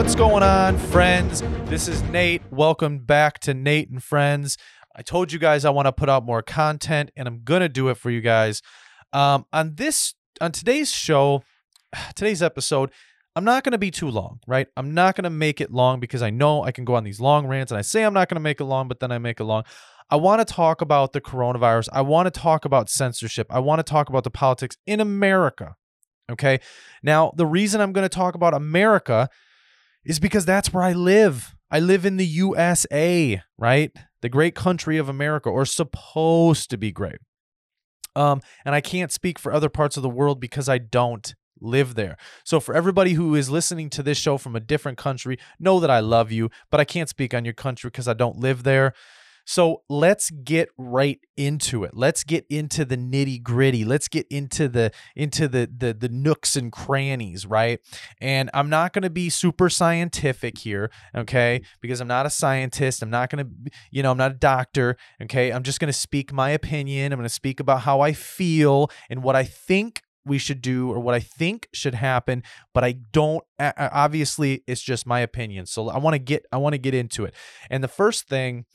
What's going on, friends? This is Nate. Welcome back to Nate and Friends. I told you guys I want to put out more content, and I'm gonna do it for you guys. Um, on this, on today's show, today's episode, I'm not gonna be too long, right? I'm not gonna make it long because I know I can go on these long rants, and I say I'm not gonna make it long, but then I make it long. I want to talk about the coronavirus. I want to talk about censorship. I want to talk about the politics in America. Okay. Now, the reason I'm going to talk about America is because that's where I live. I live in the USA, right? The great country of America, or supposed to be great. Um, and I can't speak for other parts of the world because I don't live there. So for everybody who is listening to this show from a different country, know that I love you, but I can't speak on your country because I don't live there. So let's get right into it. Let's get into the nitty gritty. Let's get into the into the the the nooks and crannies, right? And I'm not going to be super scientific here, okay? Mm-hmm. Because I'm not a scientist. I'm not going to, you know, I'm not a doctor, okay? I'm just going to speak my opinion. I'm going to speak about how I feel and what I think we should do or what I think should happen, but I don't obviously it's just my opinion. So I want to get I want to get into it. And the first thing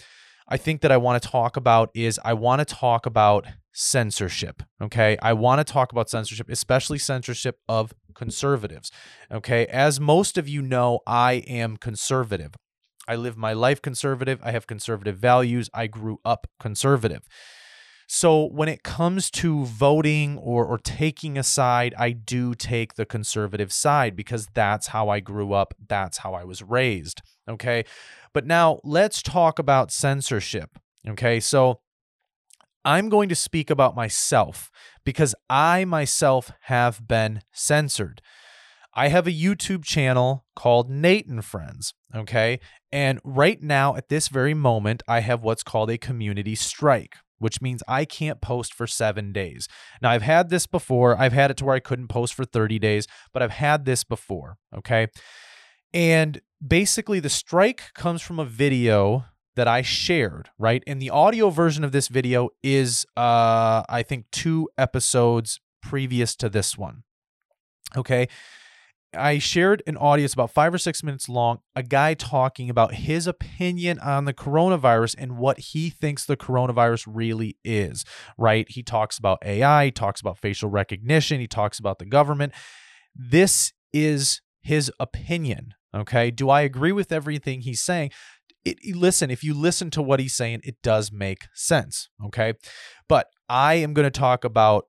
I think that I want to talk about is I want to talk about censorship. Okay. I want to talk about censorship, especially censorship of conservatives. Okay. As most of you know, I am conservative. I live my life conservative. I have conservative values. I grew up conservative. So when it comes to voting or, or taking a side, I do take the conservative side because that's how I grew up. That's how I was raised. Okay. But now let's talk about censorship. Okay. So I'm going to speak about myself because I myself have been censored. I have a YouTube channel called Nate and Friends. Okay. And right now, at this very moment, I have what's called a community strike, which means I can't post for seven days. Now, I've had this before. I've had it to where I couldn't post for 30 days, but I've had this before. Okay. And basically, the strike comes from a video that I shared, right? And the audio version of this video is, uh, I think, two episodes previous to this one. Okay. I shared an audio, it's about five or six minutes long, a guy talking about his opinion on the coronavirus and what he thinks the coronavirus really is, right? He talks about AI, he talks about facial recognition, he talks about the government. This is his opinion. Okay. Do I agree with everything he's saying? It, listen, if you listen to what he's saying, it does make sense. Okay. But I am going to talk about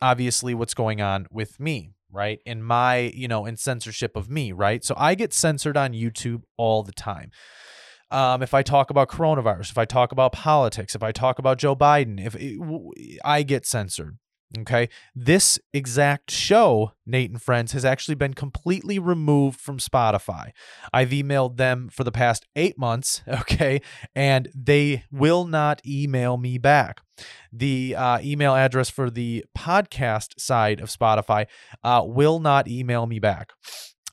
obviously what's going on with me, right? In my, you know, in censorship of me, right? So I get censored on YouTube all the time. Um, if I talk about coronavirus, if I talk about politics, if I talk about Joe Biden, if it, I get censored, Okay. This exact show, Nate and Friends, has actually been completely removed from Spotify. I've emailed them for the past eight months. Okay. And they will not email me back. The uh, email address for the podcast side of Spotify uh, will not email me back.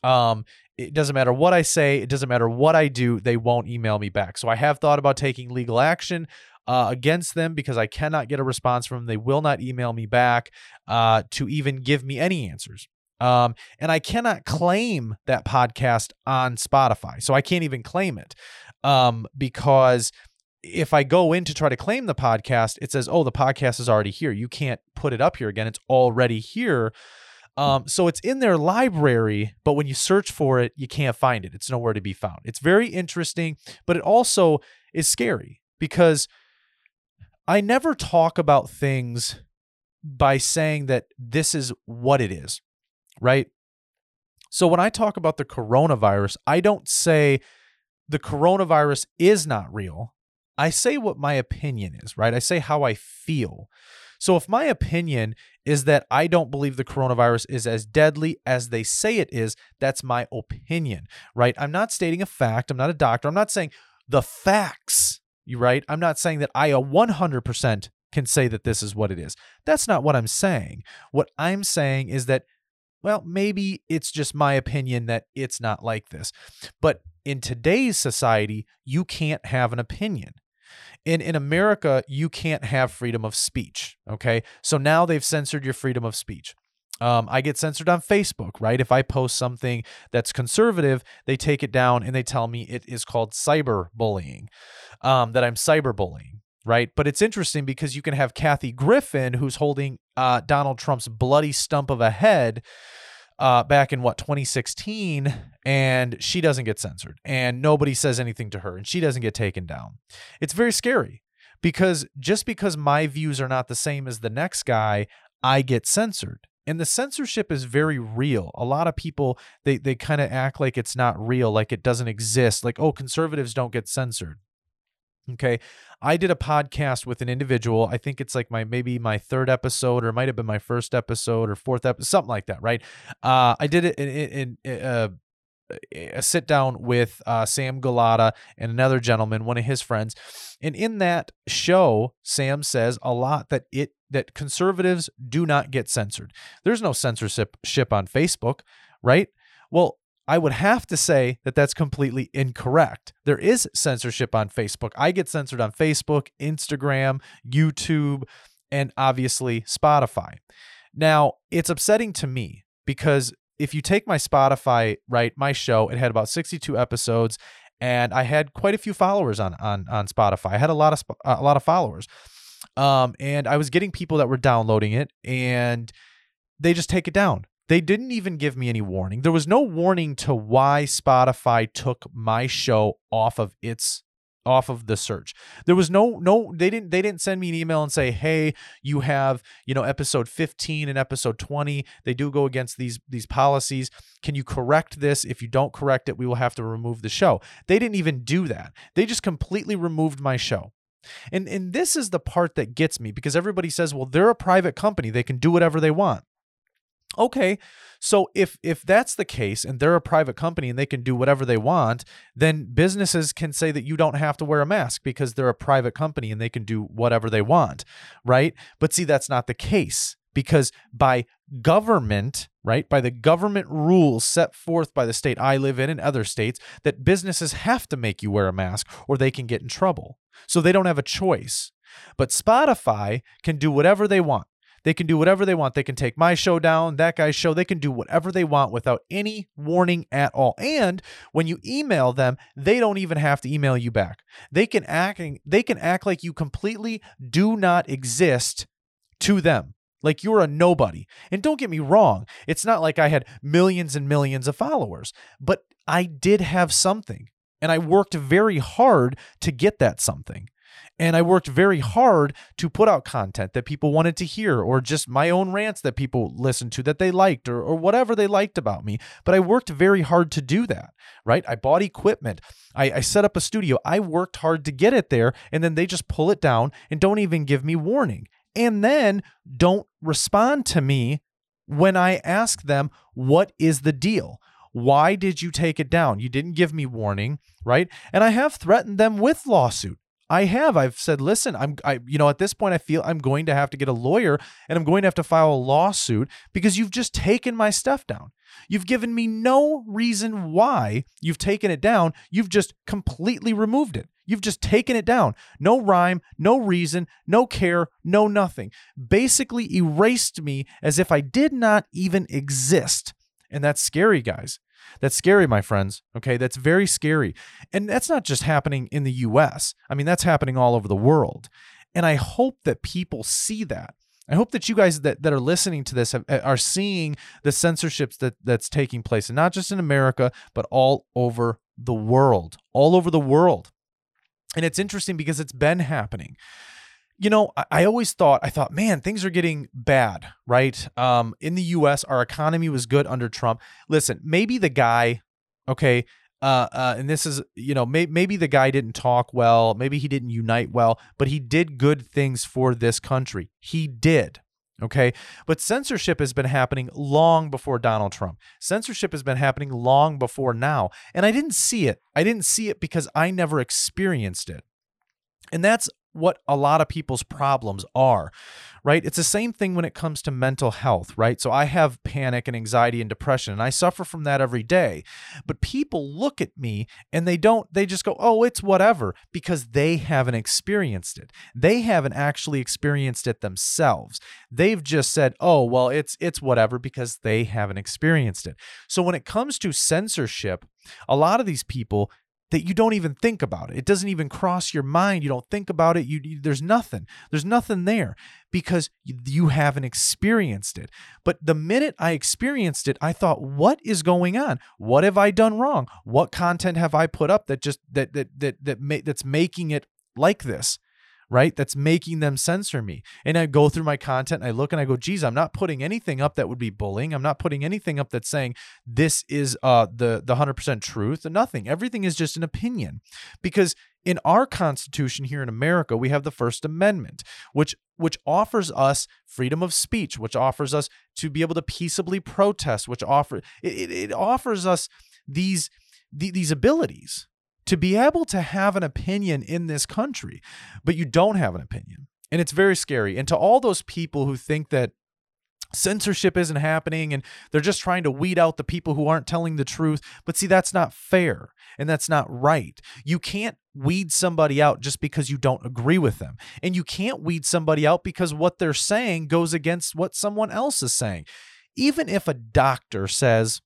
Um, it doesn't matter what I say, it doesn't matter what I do, they won't email me back. So I have thought about taking legal action uh, against them because I cannot get a response from them. They will not email me back uh, to even give me any answers. Um, and I cannot claim that podcast on Spotify. So I can't even claim it um, because if I go in to try to claim the podcast, it says, oh, the podcast is already here. You can't put it up here again. It's already here. Um, so it's in their library, but when you search for it, you can't find it. It's nowhere to be found. It's very interesting, but it also is scary because I never talk about things by saying that this is what it is, right? So when I talk about the coronavirus, I don't say the coronavirus is not real. I say what my opinion is, right? I say how I feel. So if my opinion is that I don't believe the coronavirus is as deadly as they say it is, that's my opinion, right? I'm not stating a fact. I'm not a doctor. I'm not saying the facts you right? I'm not saying that I 100% can say that this is what it is. That's not what I'm saying. What I'm saying is that well, maybe it's just my opinion that it's not like this. But in today's society, you can't have an opinion. In in America, you can't have freedom of speech, okay? So now they've censored your freedom of speech. Um, I get censored on Facebook, right? If I post something that's conservative, they take it down and they tell me it is called cyberbullying, um, that I'm cyberbullying, right? But it's interesting because you can have Kathy Griffin, who's holding uh, Donald Trump's bloody stump of a head uh, back in what 2016, and she doesn't get censored, and nobody says anything to her, and she doesn't get taken down. It's very scary because just because my views are not the same as the next guy, I get censored and the censorship is very real. A lot of people they they kind of act like it's not real like it doesn't exist like oh conservatives don't get censored. Okay? I did a podcast with an individual i think it's like my maybe my third episode or it might have been my first episode or fourth episode something like that right? Uh i did it in, in, in uh, a sit down with uh, Sam Galata and another gentleman, one of his friends, and in that show, Sam says a lot that it that conservatives do not get censored. There's no censorship on Facebook, right? Well, I would have to say that that's completely incorrect. There is censorship on Facebook. I get censored on Facebook, Instagram, YouTube, and obviously Spotify. Now, it's upsetting to me because if you take my Spotify, right, my show, it had about 62 episodes and I had quite a few followers on on on Spotify. I had a lot of a lot of followers. Um, and I was getting people that were downloading it and they just take it down. They didn't even give me any warning. There was no warning to why Spotify took my show off of its off of the search. There was no no they didn't they didn't send me an email and say, "Hey, you have, you know, episode 15 and episode 20. They do go against these these policies. Can you correct this? If you don't correct it, we will have to remove the show." They didn't even do that. They just completely removed my show. And and this is the part that gets me because everybody says, "Well, they're a private company. They can do whatever they want." Okay, so if if that's the case and they're a private company and they can do whatever they want, then businesses can say that you don't have to wear a mask because they're a private company and they can do whatever they want, right? But see that's not the case because by government, right, by the government rules set forth by the state I live in and other states that businesses have to make you wear a mask or they can get in trouble. So they don't have a choice. But Spotify can do whatever they want. They can do whatever they want. They can take my show down, that guy's show. They can do whatever they want without any warning at all. And when you email them, they don't even have to email you back. They can act they can act like you completely do not exist to them. Like you're a nobody. And don't get me wrong, it's not like I had millions and millions of followers, but I did have something. And I worked very hard to get that something. And I worked very hard to put out content that people wanted to hear, or just my own rants that people listened to that they liked, or, or whatever they liked about me. But I worked very hard to do that, right? I bought equipment, I, I set up a studio, I worked hard to get it there, and then they just pull it down and don't even give me warning. And then don't respond to me when I ask them, what is the deal? Why did you take it down? You didn't give me warning, right? And I have threatened them with lawsuit. I have. I've said, listen, I'm, I, you know, at this point, I feel I'm going to have to get a lawyer and I'm going to have to file a lawsuit because you've just taken my stuff down. You've given me no reason why you've taken it down. You've just completely removed it. You've just taken it down. No rhyme, no reason, no care, no nothing. Basically erased me as if I did not even exist. And that's scary, guys. That's scary, my friends. Okay, that's very scary. And that's not just happening in the US. I mean, that's happening all over the world. And I hope that people see that. I hope that you guys that, that are listening to this have, eh, are seeing the censorships that that's taking place, and not just in America, but all over the world, all over the world. And it's interesting because it's been happening you know, I, always thought, I thought, man, things are getting bad, right? Um, in the US, our economy was good under Trump. Listen, maybe the guy, okay, uh, uh, and this is, you know, may, maybe the guy didn't talk well, maybe he didn't unite well, but he did good things for this country. He did. Okay. But censorship has been happening long before Donald Trump. Censorship has been happening long before now. And I didn't see it. I didn't see it because I never experienced it. And that's what a lot of people's problems are, right? It's the same thing when it comes to mental health, right? So I have panic and anxiety and depression, and I suffer from that every day. But people look at me and they don't, they just go, oh, it's whatever, because they haven't experienced it. They haven't actually experienced it themselves. They've just said, oh, well, it's it's whatever because they haven't experienced it. So when it comes to censorship, a lot of these people that you don't even think about it. It doesn't even cross your mind. You don't think about it. You, you, there's nothing. There's nothing there because you, you haven't experienced it. But the minute I experienced it, I thought, "What is going on? What have I done wrong? What content have I put up that just that that that that ma- that's making it like this?" Right? That's making them censor me. And I go through my content and I look and I go, geez, I'm not putting anything up that would be bullying. I'm not putting anything up that's saying this is uh, the the hundred percent truth. Nothing. Everything is just an opinion, because in our Constitution here in America, we have the First Amendment, which which offers us freedom of speech, which offers us to be able to peaceably protest, which offer it, it offers us these these abilities to be able to have an opinion in this country, but you don't have an opinion. And it's very scary. And to all those people who think that censorship isn't happening and they're just trying to weed out the people who aren't telling the truth. But see, that's not fair and that's not right. You can't weed somebody out just because you don't agree with them. And you can't weed somebody out because what they're saying goes against what someone else is saying. Even if a doctor says,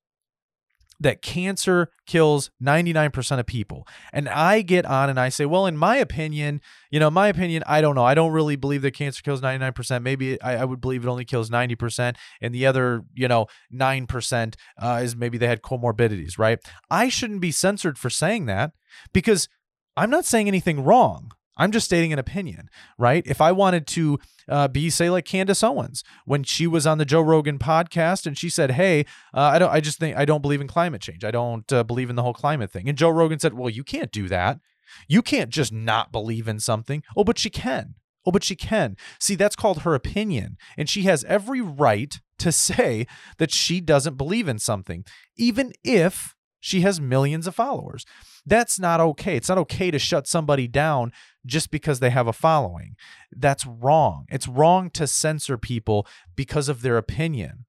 that cancer kills 99% of people. And I get on and I say, well, in my opinion, you know, my opinion, I don't know. I don't really believe that cancer kills 99%. Maybe I, I would believe it only kills 90%. And the other, you know, 9% uh, is maybe they had comorbidities, right? I shouldn't be censored for saying that because I'm not saying anything wrong. I'm just stating an opinion, right? If I wanted to uh, be, say, like Candace Owens when she was on the Joe Rogan podcast and she said, "Hey, uh, I don't, I just think I don't believe in climate change. I don't uh, believe in the whole climate thing." And Joe Rogan said, "Well, you can't do that. You can't just not believe in something." Oh, but she can. Oh, but she can. See, that's called her opinion, and she has every right to say that she doesn't believe in something, even if she has millions of followers. That's not okay. It's not okay to shut somebody down just because they have a following. That's wrong. It's wrong to censor people because of their opinion.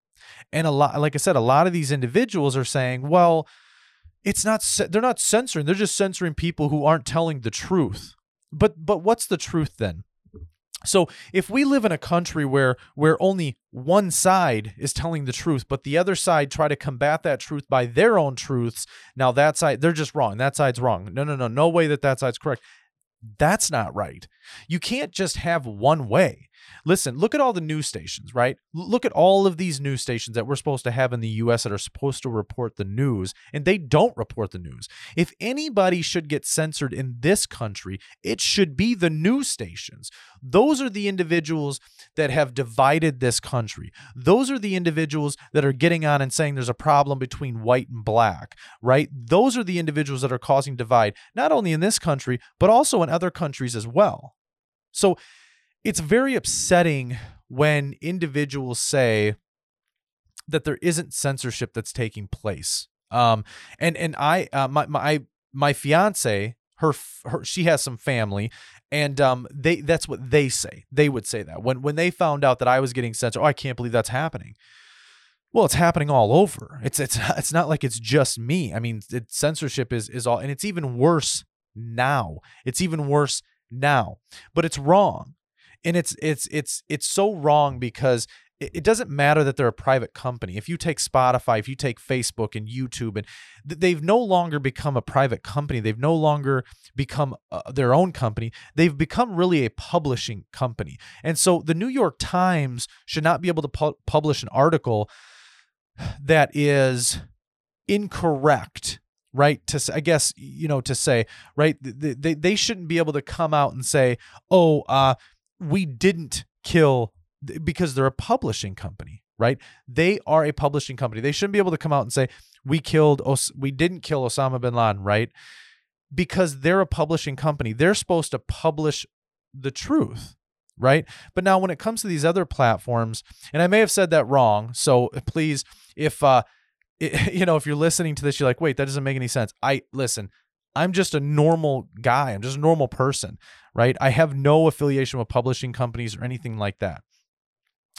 And a lot like I said a lot of these individuals are saying, "Well, it's not they're not censoring. They're just censoring people who aren't telling the truth." But but what's the truth then? So if we live in a country where where only one side is telling the truth, but the other side try to combat that truth by their own truths, now that side they're just wrong. That side's wrong. No, no, no, no way that that side's correct. That's not right. You can't just have one way. Listen, look at all the news stations, right? Look at all of these news stations that we're supposed to have in the US that are supposed to report the news, and they don't report the news. If anybody should get censored in this country, it should be the news stations. Those are the individuals that have divided this country. Those are the individuals that are getting on and saying there's a problem between white and black, right? Those are the individuals that are causing divide, not only in this country, but also in other countries as well. So, it's very upsetting when individuals say that there isn't censorship that's taking place. Um, and and I uh, my my my fiance her, her she has some family and um they that's what they say. They would say that. When when they found out that I was getting censored oh I can't believe that's happening. Well it's happening all over. It's it's it's not like it's just me. I mean it, censorship is is all and it's even worse now. It's even worse now. But it's wrong and it's it's it's it's so wrong because it doesn't matter that they're a private company. If you take Spotify, if you take Facebook and YouTube, and they've no longer become a private company, they've no longer become uh, their own company. They've become really a publishing company. And so the New York Times should not be able to pu- publish an article that is incorrect right to i guess you know to say right they, they shouldn't be able to come out and say oh uh we didn't kill because they're a publishing company, right? They are a publishing company. They shouldn't be able to come out and say we killed Os- we didn't kill Osama bin Laden, right? Because they're a publishing company. They're supposed to publish the truth, right? But now when it comes to these other platforms, and I may have said that wrong, so please if uh it, you know, if you're listening to this you're like, "Wait, that doesn't make any sense." I listen, I'm just a normal guy. I'm just a normal person, right? I have no affiliation with publishing companies or anything like that.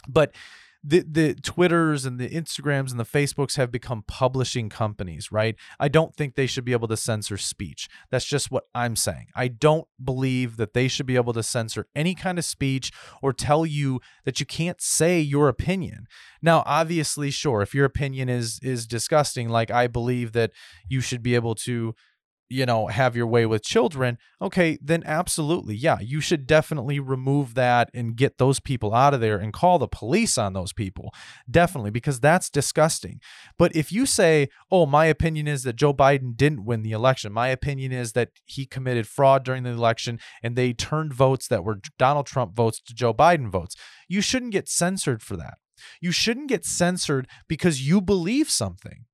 But the the Twitters and the Instagrams and the Facebooks have become publishing companies, right? I don't think they should be able to censor speech. That's just what I'm saying. I don't believe that they should be able to censor any kind of speech or tell you that you can't say your opinion. Now, obviously, sure, if your opinion is is disgusting, like I believe that you should be able to you know, have your way with children, okay, then absolutely, yeah, you should definitely remove that and get those people out of there and call the police on those people. Definitely, because that's disgusting. But if you say, oh, my opinion is that Joe Biden didn't win the election, my opinion is that he committed fraud during the election and they turned votes that were Donald Trump votes to Joe Biden votes, you shouldn't get censored for that. You shouldn't get censored because you believe something.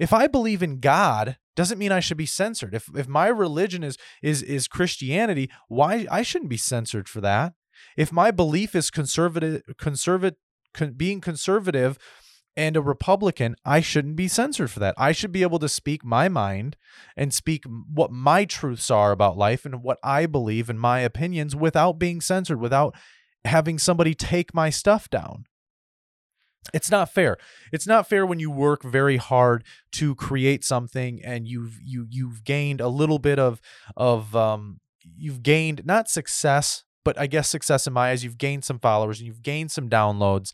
If I believe in God, doesn't mean I should be censored. If if my religion is is is Christianity, why I shouldn't be censored for that. If my belief is conservative conservative con, being conservative and a Republican, I shouldn't be censored for that. I should be able to speak my mind and speak what my truths are about life and what I believe and my opinions without being censored, without having somebody take my stuff down it's not fair. It's not fair when you work very hard to create something and you've you you've gained a little bit of of um you've gained not success but i guess success in my eyes you've gained some followers and you've gained some downloads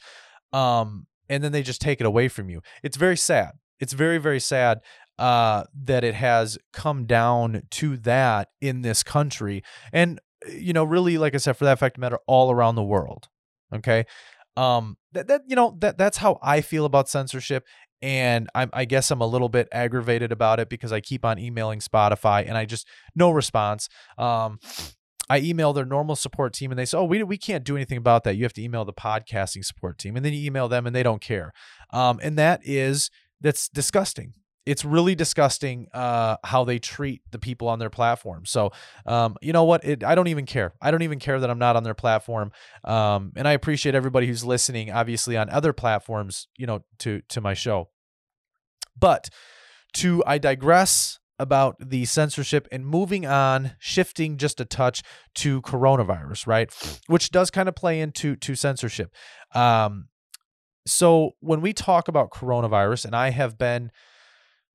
um and then they just take it away from you. It's very sad. It's very very sad uh that it has come down to that in this country and you know really like i said for that fact matter all around the world okay um, that that you know that that's how I feel about censorship, and I, I guess I'm a little bit aggravated about it because I keep on emailing Spotify and I just no response. Um, I email their normal support team and they say, "Oh, we we can't do anything about that. You have to email the podcasting support team." And then you email them and they don't care. Um, and that is that's disgusting it's really disgusting uh, how they treat the people on their platform. So, um, you know what? It, I don't even care. I don't even care that I'm not on their platform. Um, and I appreciate everybody who's listening, obviously on other platforms, you know, to to my show. But to I digress about the censorship and moving on, shifting just a touch to coronavirus, right? Which does kind of play into to censorship. Um, so when we talk about coronavirus, and I have been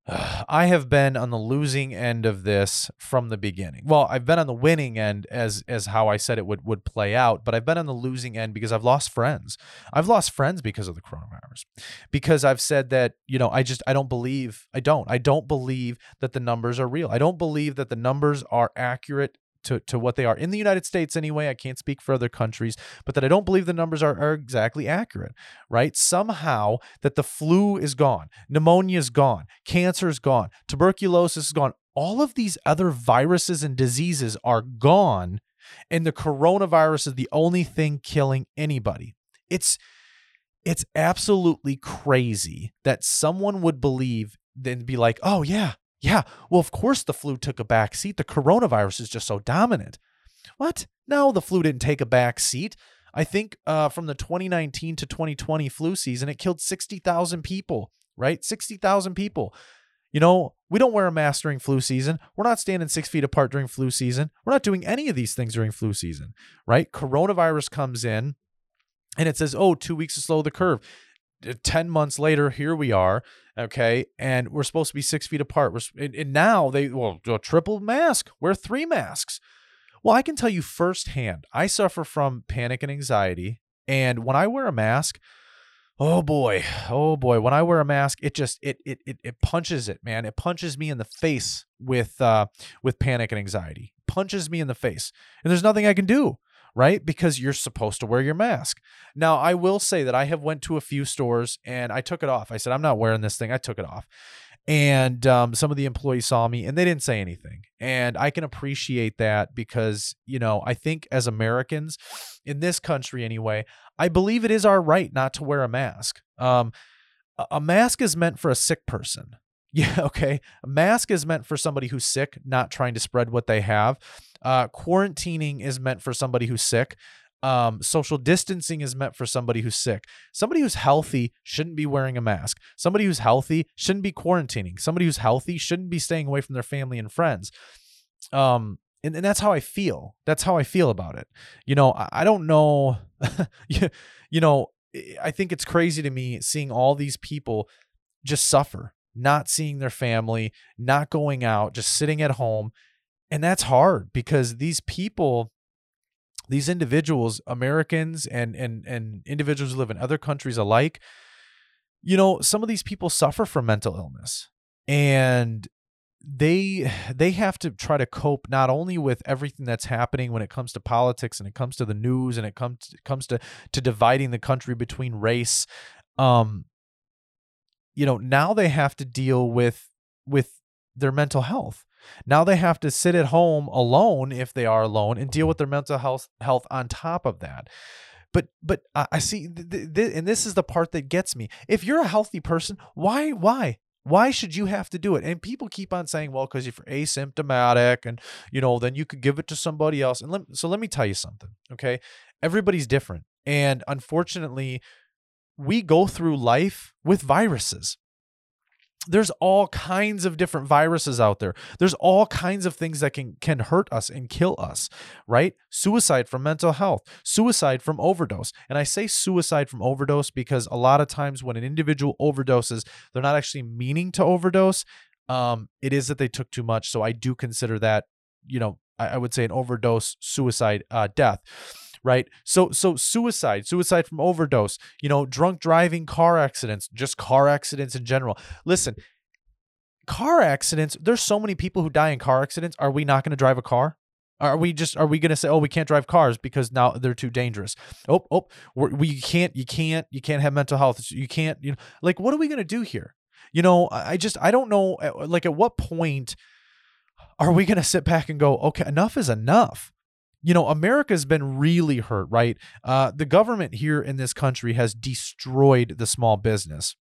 I have been on the losing end of this from the beginning. Well, I've been on the winning end as as how I said it would would play out, but I've been on the losing end because I've lost friends. I've lost friends because of the coronavirus. Because I've said that, you know, I just I don't believe I don't. I don't believe that the numbers are real. I don't believe that the numbers are accurate to, to what they are in the United States anyway. I can't speak for other countries, but that I don't believe the numbers are, are exactly accurate, right? Somehow that the flu is gone, pneumonia is gone, cancer is gone, tuberculosis is gone. All of these other viruses and diseases are gone, and the coronavirus is the only thing killing anybody. It's it's absolutely crazy that someone would believe then be like, oh yeah, yeah, well, of course the flu took a back seat. The coronavirus is just so dominant. What? No, the flu didn't take a back seat. I think uh, from the 2019 to 2020 flu season, it killed 60,000 people, right? 60,000 people. You know, we don't wear a mask during flu season. We're not standing six feet apart during flu season. We're not doing any of these things during flu season, right? Coronavirus comes in and it says, oh, two weeks to slow the curve. 10 months later, here we are. Okay. And we're supposed to be six feet apart. We're, and, and now they, well, a triple mask, wear three masks. Well, I can tell you firsthand, I suffer from panic and anxiety. And when I wear a mask, oh boy, oh boy, when I wear a mask, it just it it it, it punches it, man. It punches me in the face with uh with panic and anxiety. Punches me in the face. And there's nothing I can do right? Because you're supposed to wear your mask. Now, I will say that I have went to a few stores and I took it off. I said, I'm not wearing this thing. I took it off. And um, some of the employees saw me and they didn't say anything. And I can appreciate that because, you know, I think as Americans in this country anyway, I believe it is our right not to wear a mask. Um, a mask is meant for a sick person. Yeah, okay. A mask is meant for somebody who's sick, not trying to spread what they have. Uh, quarantining is meant for somebody who's sick. Um, social distancing is meant for somebody who's sick. Somebody who's healthy shouldn't be wearing a mask. Somebody who's healthy shouldn't be quarantining. Somebody who's healthy shouldn't be staying away from their family and friends. Um, and, and that's how I feel. That's how I feel about it. You know, I, I don't know. you, you know, I think it's crazy to me seeing all these people just suffer, not seeing their family, not going out, just sitting at home. And that's hard because these people, these individuals, Americans and and and individuals who live in other countries alike, you know, some of these people suffer from mental illness. And they they have to try to cope not only with everything that's happening when it comes to politics and it comes to the news and it comes it comes to to dividing the country between race um you know now they have to deal with with their mental health now they have to sit at home alone if they are alone and deal with their mental health health on top of that but but I see, th- th- and this is the part that gets me. If you're a healthy person, why why why should you have to do it? And people keep on saying, well, because if you're asymptomatic and, you know, then you could give it to somebody else. And let, so let me tell you something, okay? Everybody's different. And unfortunately, we go through life with viruses there's all kinds of different viruses out there. There's all kinds of things that can can hurt us and kill us, right? Suicide from mental health, suicide from overdose. And I say suicide from overdose because a lot of times when an individual overdoses, they're not actually meaning to overdose. Um, it is that they took too much. So I do consider that, you know, I, I would say an overdose, suicide, uh, death right? So so suicide, suicide from overdose, you know, drunk driving, car accidents, just car accidents in general. Listen, car accidents, there's so many people who die in car accidents. Are we not going to drive a car? Are we just are we going to say oh we can't drive cars because now they're too dangerous? Oh oh we can't you can't you can't have mental health. You can't you know like what are we going to do here? You know I just I don't know uh, like at what point are we going to sit back and go okay enough is enough? You know, America's been really hurt, right? Uh, the government here in this country has destroyed the small business.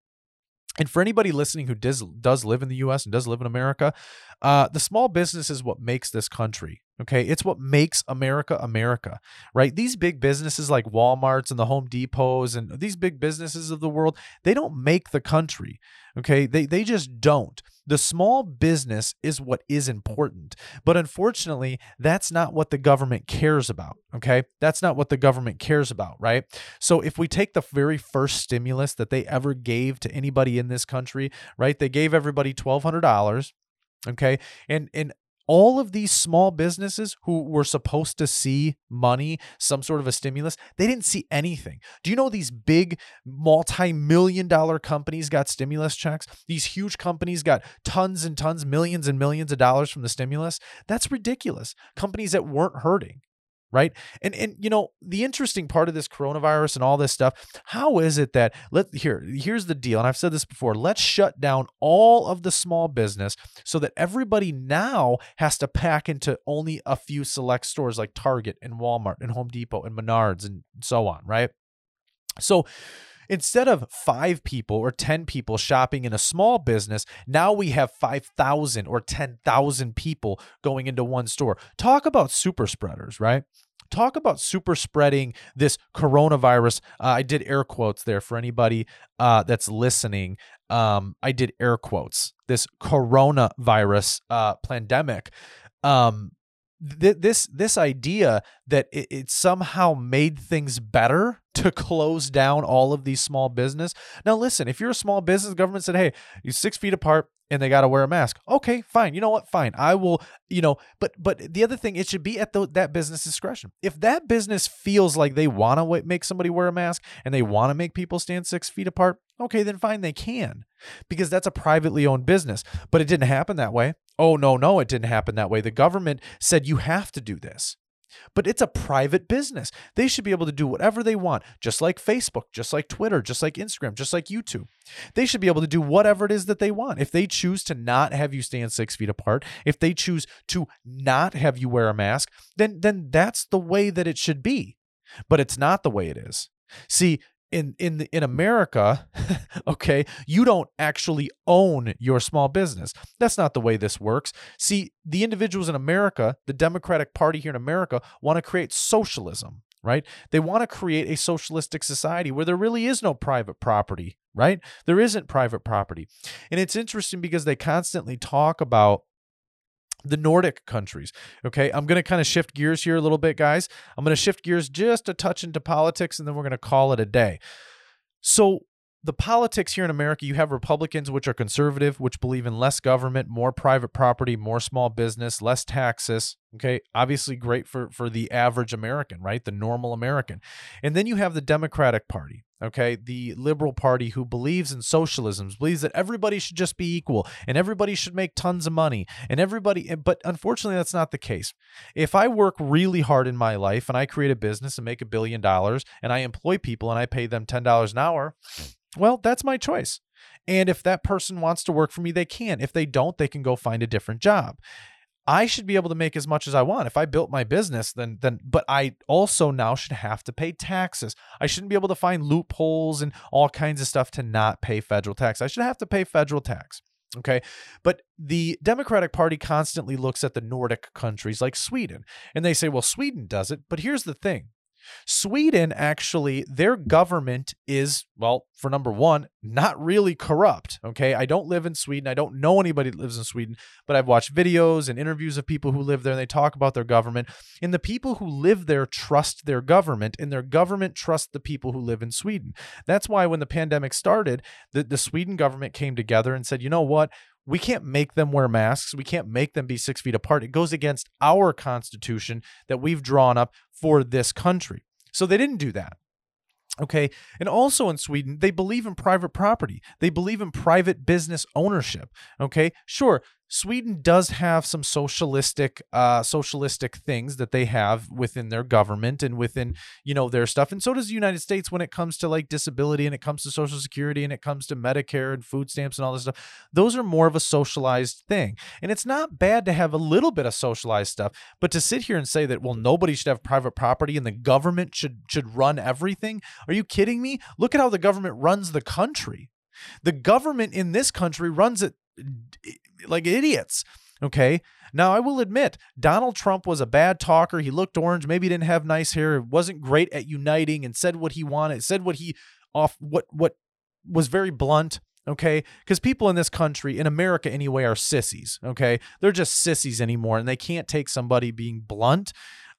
And for anybody listening who does does live in the U.S. and does live in America, uh, the small business is what makes this country. Okay, it's what makes America America, right? These big businesses like Walmart's and the Home Depots and these big businesses of the world, they don't make the country. Okay, they they just don't. The small business is what is important. But unfortunately, that's not what the government cares about. Okay. That's not what the government cares about, right? So if we take the very first stimulus that they ever gave to anybody in this country, right? They gave everybody $1,200 okay and and all of these small businesses who were supposed to see money, some sort of a stimulus, they didn't see anything. Do you know these big multi million dollar companies got stimulus checks? These huge companies got tons and tons, millions and millions of dollars from the stimulus? That's ridiculous. Companies that weren't hurting right? And and you know the interesting part of this coronavirus and all this stuff how is it that let here here's the deal and i've said this before let's shut down all of the small business so that everybody now has to pack into only a few select stores like target and walmart and home depot and menards and so on right? So Instead of five people or 10 people shopping in a small business, now we have 5,000 or 10,000 people going into one store. Talk about super spreaders, right? Talk about super spreading this coronavirus. Uh, I did air quotes there for anybody uh, that's listening. Um, I did air quotes. This coronavirus uh, pandemic. Um, th- this this idea that it, it somehow made things better to close down all of these small business. Now, listen, if you're a small business, government said, "Hey, you six feet apart and they got to wear a mask." Okay, fine. You know what? Fine. I will. You know, but but the other thing, it should be at the, that business discretion. If that business feels like they want to make somebody wear a mask and they want to make people stand six feet apart, okay, then fine, they can, because that's a privately owned business. But it didn't happen that way. Oh no, no, it didn't happen that way. The government said you have to do this. But it's a private business. They should be able to do whatever they want, just like Facebook, just like Twitter, just like Instagram, just like YouTube. They should be able to do whatever it is that they want. If they choose to not have you stand six feet apart, if they choose to not have you wear a mask, then then that's the way that it should be. But it's not the way it is. See, in in in America, okay, you don't actually own your small business. That's not the way this works. See, the individuals in America, the Democratic Party here in America, want to create socialism, right? They want to create a socialistic society where there really is no private property, right? There isn't private property. And it's interesting because they constantly talk about the Nordic countries. Okay, I'm going to kind of shift gears here a little bit, guys. I'm going to shift gears just a touch into politics and then we're going to call it a day. So, the politics here in America, you have Republicans, which are conservative, which believe in less government, more private property, more small business, less taxes. Okay. Obviously, great for, for the average American, right? The normal American. And then you have the Democratic Party, okay? The liberal party who believes in socialism, believes that everybody should just be equal and everybody should make tons of money and everybody, eh, but unfortunately, that's not the case. If I work really hard in my life and I create a business and make a billion dollars and I employ people and I pay them $10 an hour, well, that's my choice. And if that person wants to work for me, they can. If they don't, they can go find a different job. I should be able to make as much as I want. If I built my business, then then but I also now should have to pay taxes. I shouldn't be able to find loopholes and all kinds of stuff to not pay federal tax. I should have to pay federal tax. Okay. But the Democratic Party constantly looks at the Nordic countries like Sweden and they say, well, Sweden does it. But here's the thing Sweden actually, their government is, well, for number one, not really corrupt. Okay. I don't live in Sweden. I don't know anybody that lives in Sweden, but I've watched videos and interviews of people who live there and they talk about their government. And the people who live there trust their government, and their government trusts the people who live in Sweden. That's why when the pandemic started, the, the Sweden government came together and said, you know what? We can't make them wear masks. We can't make them be six feet apart. It goes against our constitution that we've drawn up for this country. So they didn't do that. Okay. And also in Sweden, they believe in private property. They believe in private business ownership. Okay. Sure, Sweden does have some socialistic uh, socialistic things that they have within their government and within you know their stuff, and so does the United States when it comes to like disability and it comes to Social Security and it comes to Medicare and food stamps and all this stuff. Those are more of a socialized thing, and it's not bad to have a little bit of socialized stuff, but to sit here and say that well nobody should have private property and the government should should run everything, are you kidding me? Look at how the government runs the country. The government in this country runs it like idiots. Okay. Now, I will admit, Donald Trump was a bad talker. He looked orange. Maybe didn't have nice hair. wasn't great at uniting and said what he wanted, said what he off, what, what was very blunt. Okay. Because people in this country, in America anyway, are sissies. Okay. They're just sissies anymore and they can't take somebody being blunt.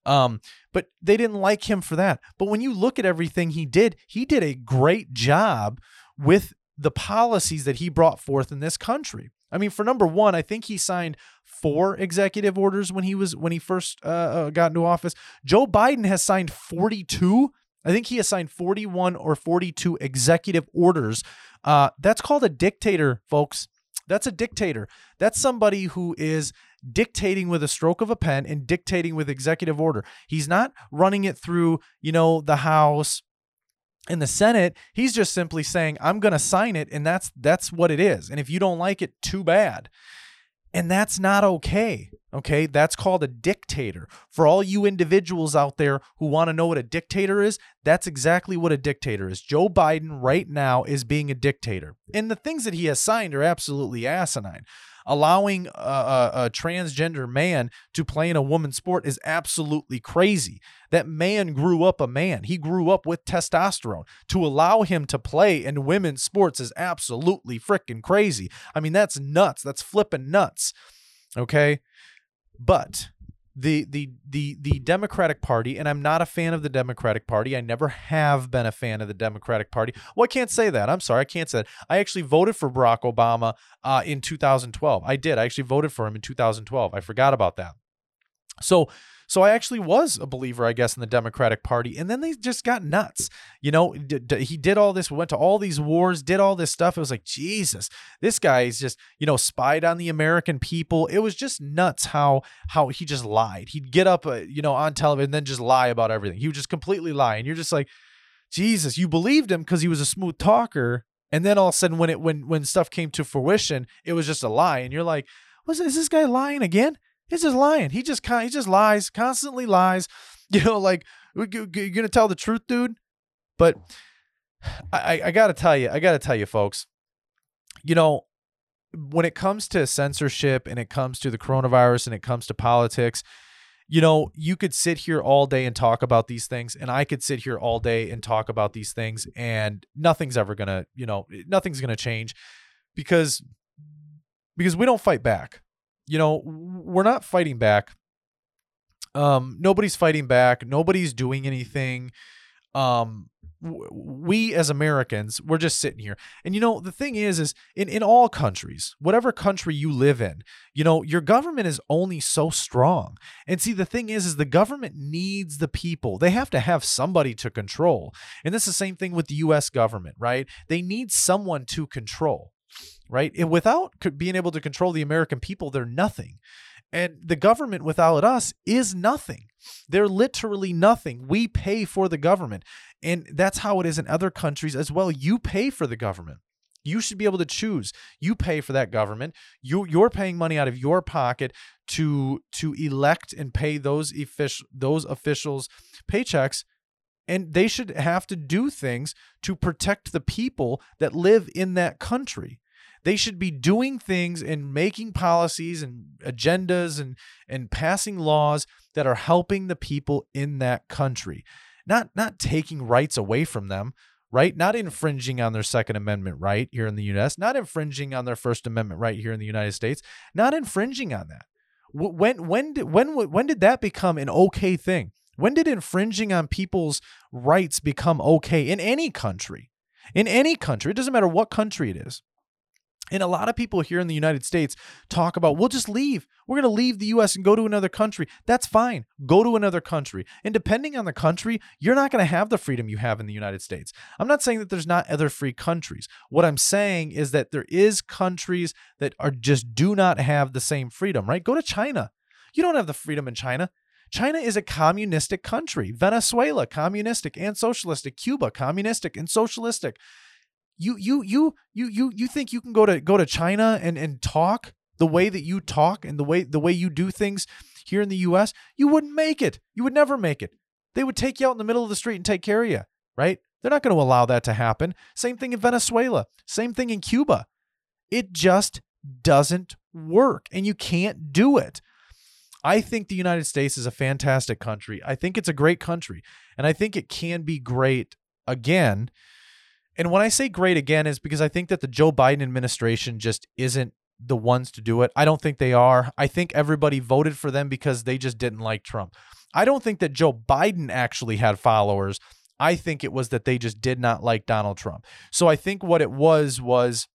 Um, but they didn't like him for that. But when you look at everything he did, he did a great job with the policies that he brought forth in this country. I mean, for number one, I think he signed four executive orders when he was when he first uh, uh, got into office. Joe Biden has signed 42. I think he has signed 41 or 42 executive orders. Uh, that's called a dictator, folks. That's a dictator. That's somebody who is dictating with a stroke of a pen and dictating with executive order. He's not running it through, you know, the House in the Senate, he's just simply saying, I'm going to sign it and that's that's what it is. And if you don't like it, too bad. And that's not okay. Okay? That's called a dictator. For all you individuals out there who want to know what a dictator is, that's exactly what a dictator is. Joe Biden right now is being a dictator. And the things that he has signed are absolutely asinine allowing a, a, a, transgender man to play in a woman's sport is absolutely crazy. That man grew up a man. He grew up with testosterone. To allow him to play in women's sports is absolutely freaking crazy. I mean, that's nuts. That's flipping nuts. Okay. But the the the the Democratic Party, and I'm not a fan of the Democratic Party. I never have been a fan of the Democratic Party. Well, I can't say that. I'm sorry, I can't say that. I actually voted for Barack Obama uh, in 2012. I did. I actually voted for him in 2012. I forgot about that. So so I actually was a believer, I guess, in the Democratic Party. And then they just got nuts. You know, d- d- he did all this, went to all these wars, did all this stuff. It was like, Jesus, this guy is just, you know, spied on the American people. It was just nuts how how he just lied. He'd get up, uh, you know, on television and then just lie about everything. He would just completely lie. And you're just like, Jesus, you believed him because he was a smooth talker. And then all of a sudden, when it when when stuff came to fruition, it was just a lie. And you're like, was is this guy lying again? He's just lying. He just he just lies, constantly lies. You know, like you're gonna tell the truth, dude. But I, I gotta tell you, I gotta tell you, folks. You know, when it comes to censorship and it comes to the coronavirus and it comes to politics, you know, you could sit here all day and talk about these things, and I could sit here all day and talk about these things, and nothing's ever gonna, you know, nothing's gonna change because because we don't fight back you know, we're not fighting back. Um, nobody's fighting back. Nobody's doing anything. Um, we as Americans, we're just sitting here. And you know, the thing is, is in, in all countries, whatever country you live in, you know, your government is only so strong. And see, the thing is, is the government needs the people. They have to have somebody to control. And this is the same thing with the US government, right? They need someone to control, right? And without being able to control the American people, they're nothing. And the government without us is nothing. They're literally nothing. We pay for the government. And that's how it is in other countries as well. You pay for the government. You should be able to choose. You pay for that government. You you're paying money out of your pocket to to elect and pay those official those officials paychecks and they should have to do things to protect the people that live in that country. They should be doing things and making policies and agendas and and passing laws that are helping the people in that country. Not not taking rights away from them, right? Not infringing on their second amendment right here in the US, not infringing on their first amendment right here in the United States, not infringing on that. When when did when when did that become an okay thing? When did infringing on people's rights become okay in any country? In any country, it doesn't matter what country it is. And a lot of people here in the United States talk about, we'll just leave. We're going to leave the US and go to another country. That's fine. Go to another country. And depending on the country, you're not going to have the freedom you have in the United States. I'm not saying that there's not other free countries. What I'm saying is that there is countries that are just do not have the same freedom, right? Go to China. You don't have the freedom in China. China is a communistic country. Venezuela, communistic and socialistic. Cuba, communistic and socialistic you you you you you you think you can go to go to China and and talk the way that you talk and the way the way you do things here in the US, you wouldn't make it. You would never make it. They would take you out in the middle of the street and take care of you, right? They're not going to allow that to happen. Same thing in Venezuela, same thing in Cuba. It just doesn't work and you can't do it. I think the United States is a fantastic country. I think it's a great country and I think it can be great again and when I say great again, is because I think that the Joe Biden administration just isn't the ones to do it. I don't think they are. I think everybody voted for them because they just didn't like Trump. I don't think that Joe Biden actually had followers. I think it was that they just did not like Donald Trump. So I think what it was was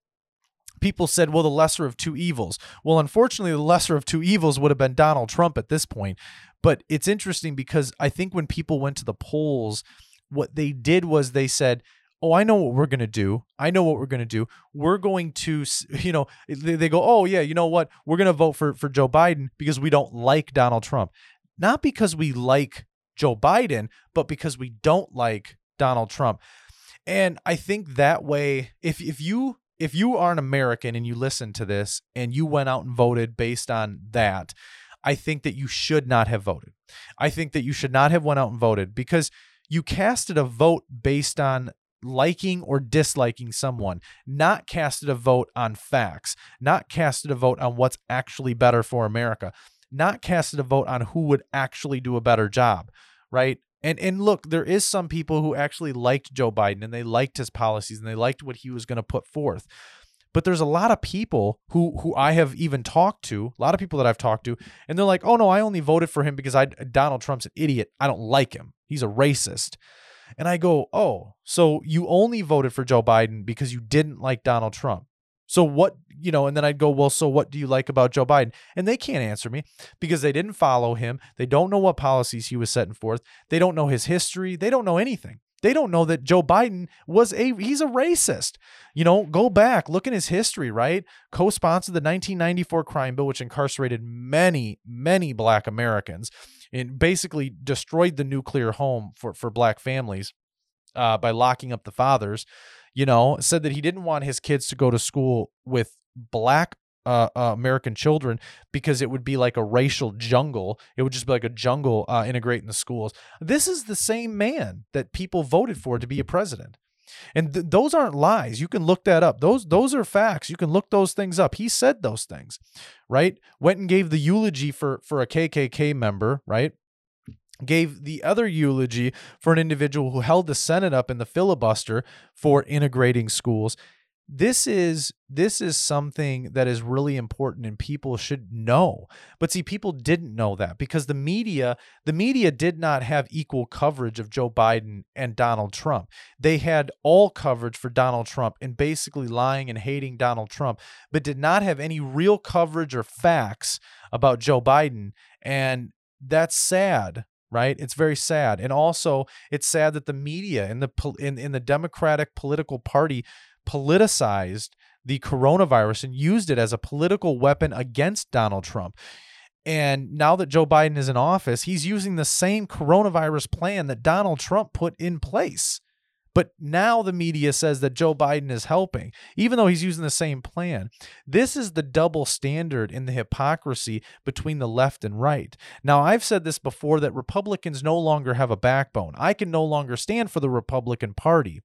people said, well, the lesser of two evils. Well, unfortunately, the lesser of two evils would have been Donald Trump at this point. But it's interesting because I think when people went to the polls, what they did was they said, oh, I know what we're going to do. I know what we're going to do. We're going to, you know, they, they go, oh, yeah, you know what? We're going to vote for, for Joe Biden because we don't like Donald Trump. Not because we like Joe Biden, but because we don't like Donald Trump. And I think that way, if, if you if you are an American and you listen to this and you went out and voted based on that, I think that you should not have voted. I think that you should not have went out and voted because you casted a vote based on liking or disliking someone, not casted a vote on facts, not casted a vote on what's actually better for America, not casted a vote on who would actually do a better job, right? And and look, there is some people who actually liked Joe Biden and they liked his policies and they liked what he was going to put forth. But there's a lot of people who who I have even talked to, a lot of people that I've talked to, and they're like, "Oh no, I only voted for him because I Donald Trump's an idiot. I don't like him. He's a racist." And I go, oh, so you only voted for Joe Biden because you didn't like Donald Trump. So what, you know, and then I'd go, well, so what do you like about Joe Biden? And they can't answer me because they didn't follow him. They don't know what policies he was setting forth. They don't know his history. They don't know anything. They don't know that Joe Biden was a he's a racist. You know, go back, look in his history, right? Co-sponsored the 1994 crime bill which incarcerated many, many black Americans and basically destroyed the nuclear home for, for black families uh, by locking up the fathers. You know, said that he didn't want his kids to go to school with black uh, uh, American children because it would be like a racial jungle. It would just be like a jungle uh, integrating the schools. This is the same man that people voted for to be a president. And th- those aren't lies. You can look that up. Those those are facts. You can look those things up. He said those things, right? Went and gave the eulogy for for a KKK member, right? Gave the other eulogy for an individual who held the Senate up in the filibuster for integrating schools. this is this is something that is really important and people should know. But see people didn't know that because the media the media did not have equal coverage of Joe Biden and Donald Trump. They had all coverage for Donald Trump and basically lying and hating Donald Trump but did not have any real coverage or facts about Joe Biden. And that's sad right it's very sad and also it's sad that the media in the in, in the democratic political party politicized the coronavirus and used it as a political weapon against Donald Trump. And now that Joe Biden is in office, he's using the same coronavirus plan that Donald Trump put in place. But now the media says that Joe Biden is helping, even though he's using the same plan. This is the double standard in the hypocrisy between the left and right. Now, I've said this before that Republicans no longer have a backbone. I can no longer stand for the Republican Party.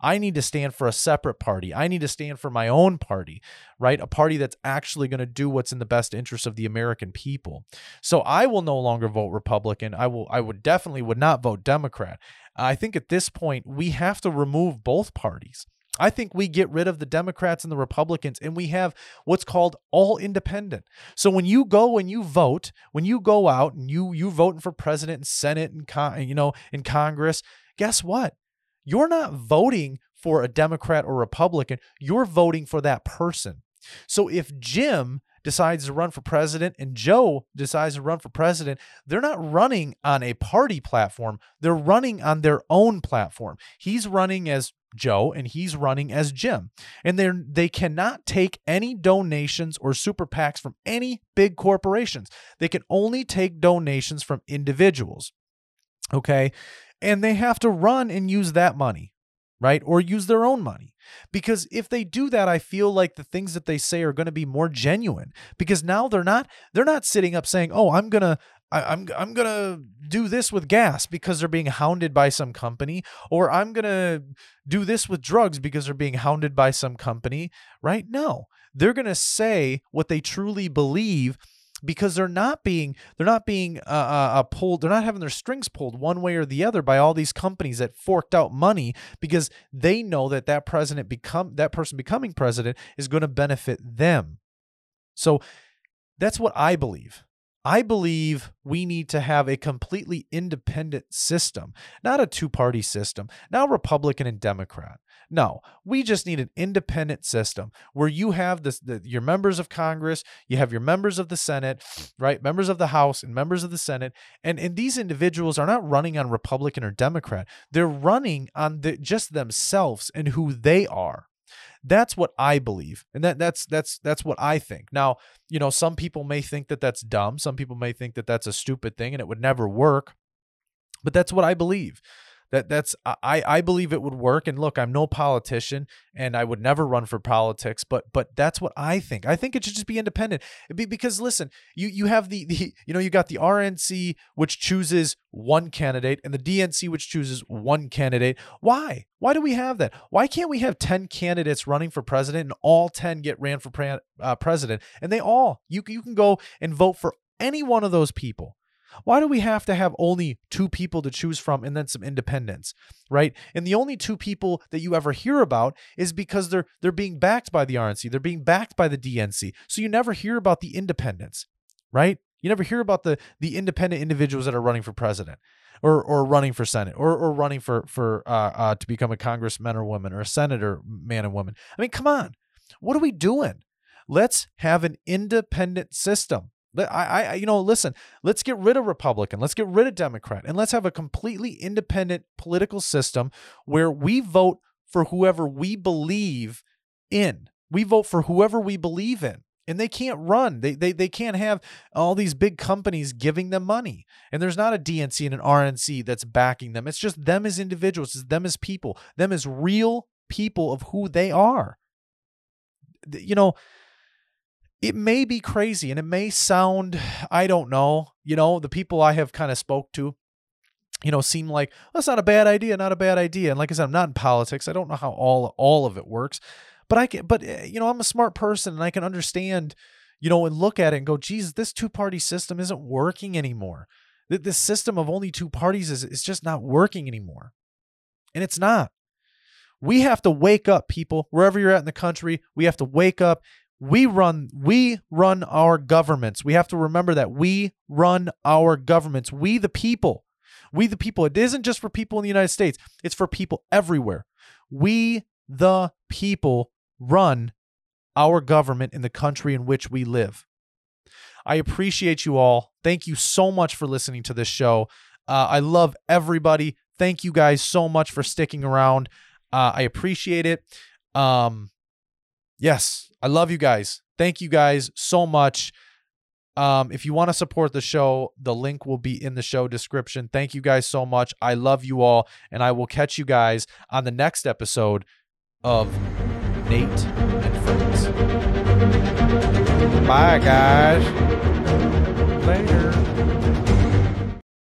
I need to stand for a separate party. I need to stand for my own party, right? A party that's actually going to do what's in the best interest of the American people. So I will no longer vote Republican. I will I would definitely would not vote Democrat. I think at this point, we have to remove both parties. I think we get rid of the Democrats and the Republicans and we have what's called all independent. So when you go and you vote, when you go out and you you voting for president and senate and con, you know in Congress, guess what? You're not voting for a Democrat or Republican, you're voting for that person. So if Jim decides to run for president and Joe decides to run for president, they're not running on a party platform. They're running on their own platform. He's running as Joe and he's running as Jim. And they they cannot take any donations or super PACs from any big corporations. They can only take donations from individuals. Okay? And they have to run and use that money right? Or use their own money. Because if they do that, I feel like the things that they say are going to be more genuine because now they're not they're not sitting up saying, "Oh, I'm going to I'm, I'm gonna do this with gas because they're being hounded by some company, or I'm gonna do this with drugs because they're being hounded by some company, right? No, they're gonna say what they truly believe because they're not being they're not being uh, uh, uh, pulled they're not having their strings pulled one way or the other by all these companies that forked out money because they know that that president become that person becoming president is going to benefit them. So that's what i believe I believe we need to have a completely independent system, not a two party system, not Republican and Democrat. No, we just need an independent system where you have this, the, your members of Congress, you have your members of the Senate, right? Members of the House and members of the Senate. And, and these individuals are not running on Republican or Democrat. They're running on the, just themselves and who they are. That's what I believe, and that that's that's that's what I think. Now, you know, some people may think that that's dumb. Some people may think that that's a stupid thing and it would never work. But that's what I believe. That that's I I believe it would work. And look, I'm no politician, and I would never run for politics. But but that's what I think. I think it should just be independent. Be, because listen, you you have the the you know you got the RNC which chooses one candidate and the DNC which chooses one candidate. Why? Why do we have that? Why can't we have 10 candidates running for president and all 10 get ran for pre- uh, president and they all you you can go and vote for any one of those people. Why do we have to have only two people to choose from and then some independents, right? And the only two people that you ever hear about is because they're they're being backed by the RNC, they're being backed by the DNC. So you never hear about the independents, right? You never hear about the the independent individuals that are running for president or or running for senate or or running for for uh, uh, to become a congressman or woman or a senator man and woman. I mean, come on. What are we doing? Let's have an independent system. I, I, you know, listen, let's get rid of Republican, let's get rid of Democrat, and let's have a completely independent political system where we vote for whoever we believe in. We vote for whoever we believe in. And they can't run. They, they, they can't have all these big companies giving them money. And there's not a DNC and an RNC that's backing them. It's just them as individuals, it's them as people, them as real people of who they are. You know, it may be crazy and it may sound i don't know you know the people i have kind of spoke to you know seem like that's not a bad idea not a bad idea and like i said i'm not in politics i don't know how all all of it works but i can but eh, you know i'm a smart person and i can understand you know and look at it and go geez this two party system isn't working anymore this system of only two parties is, is just not working anymore and it's not We have to wake up, people, wherever you're at in the country. We have to wake up. We run we run our governments. We have to remember that we run our governments. We the people. We the people. It isn't just for people in the United States. It's for people everywhere. We the people run our government in the country in which we live. I appreciate you all. Thank you so much for listening to this show. Uh, I love everybody. Thank you guys so much for sticking around. Uh, I appreciate it. Um, yes, I love you guys. Thank you guys so much. Um, if you want to support the show, the link will be in the show description. Thank you guys so much. I love you all, and I will catch you guys on the next episode of Nate and Friends. Bye, guys. Later.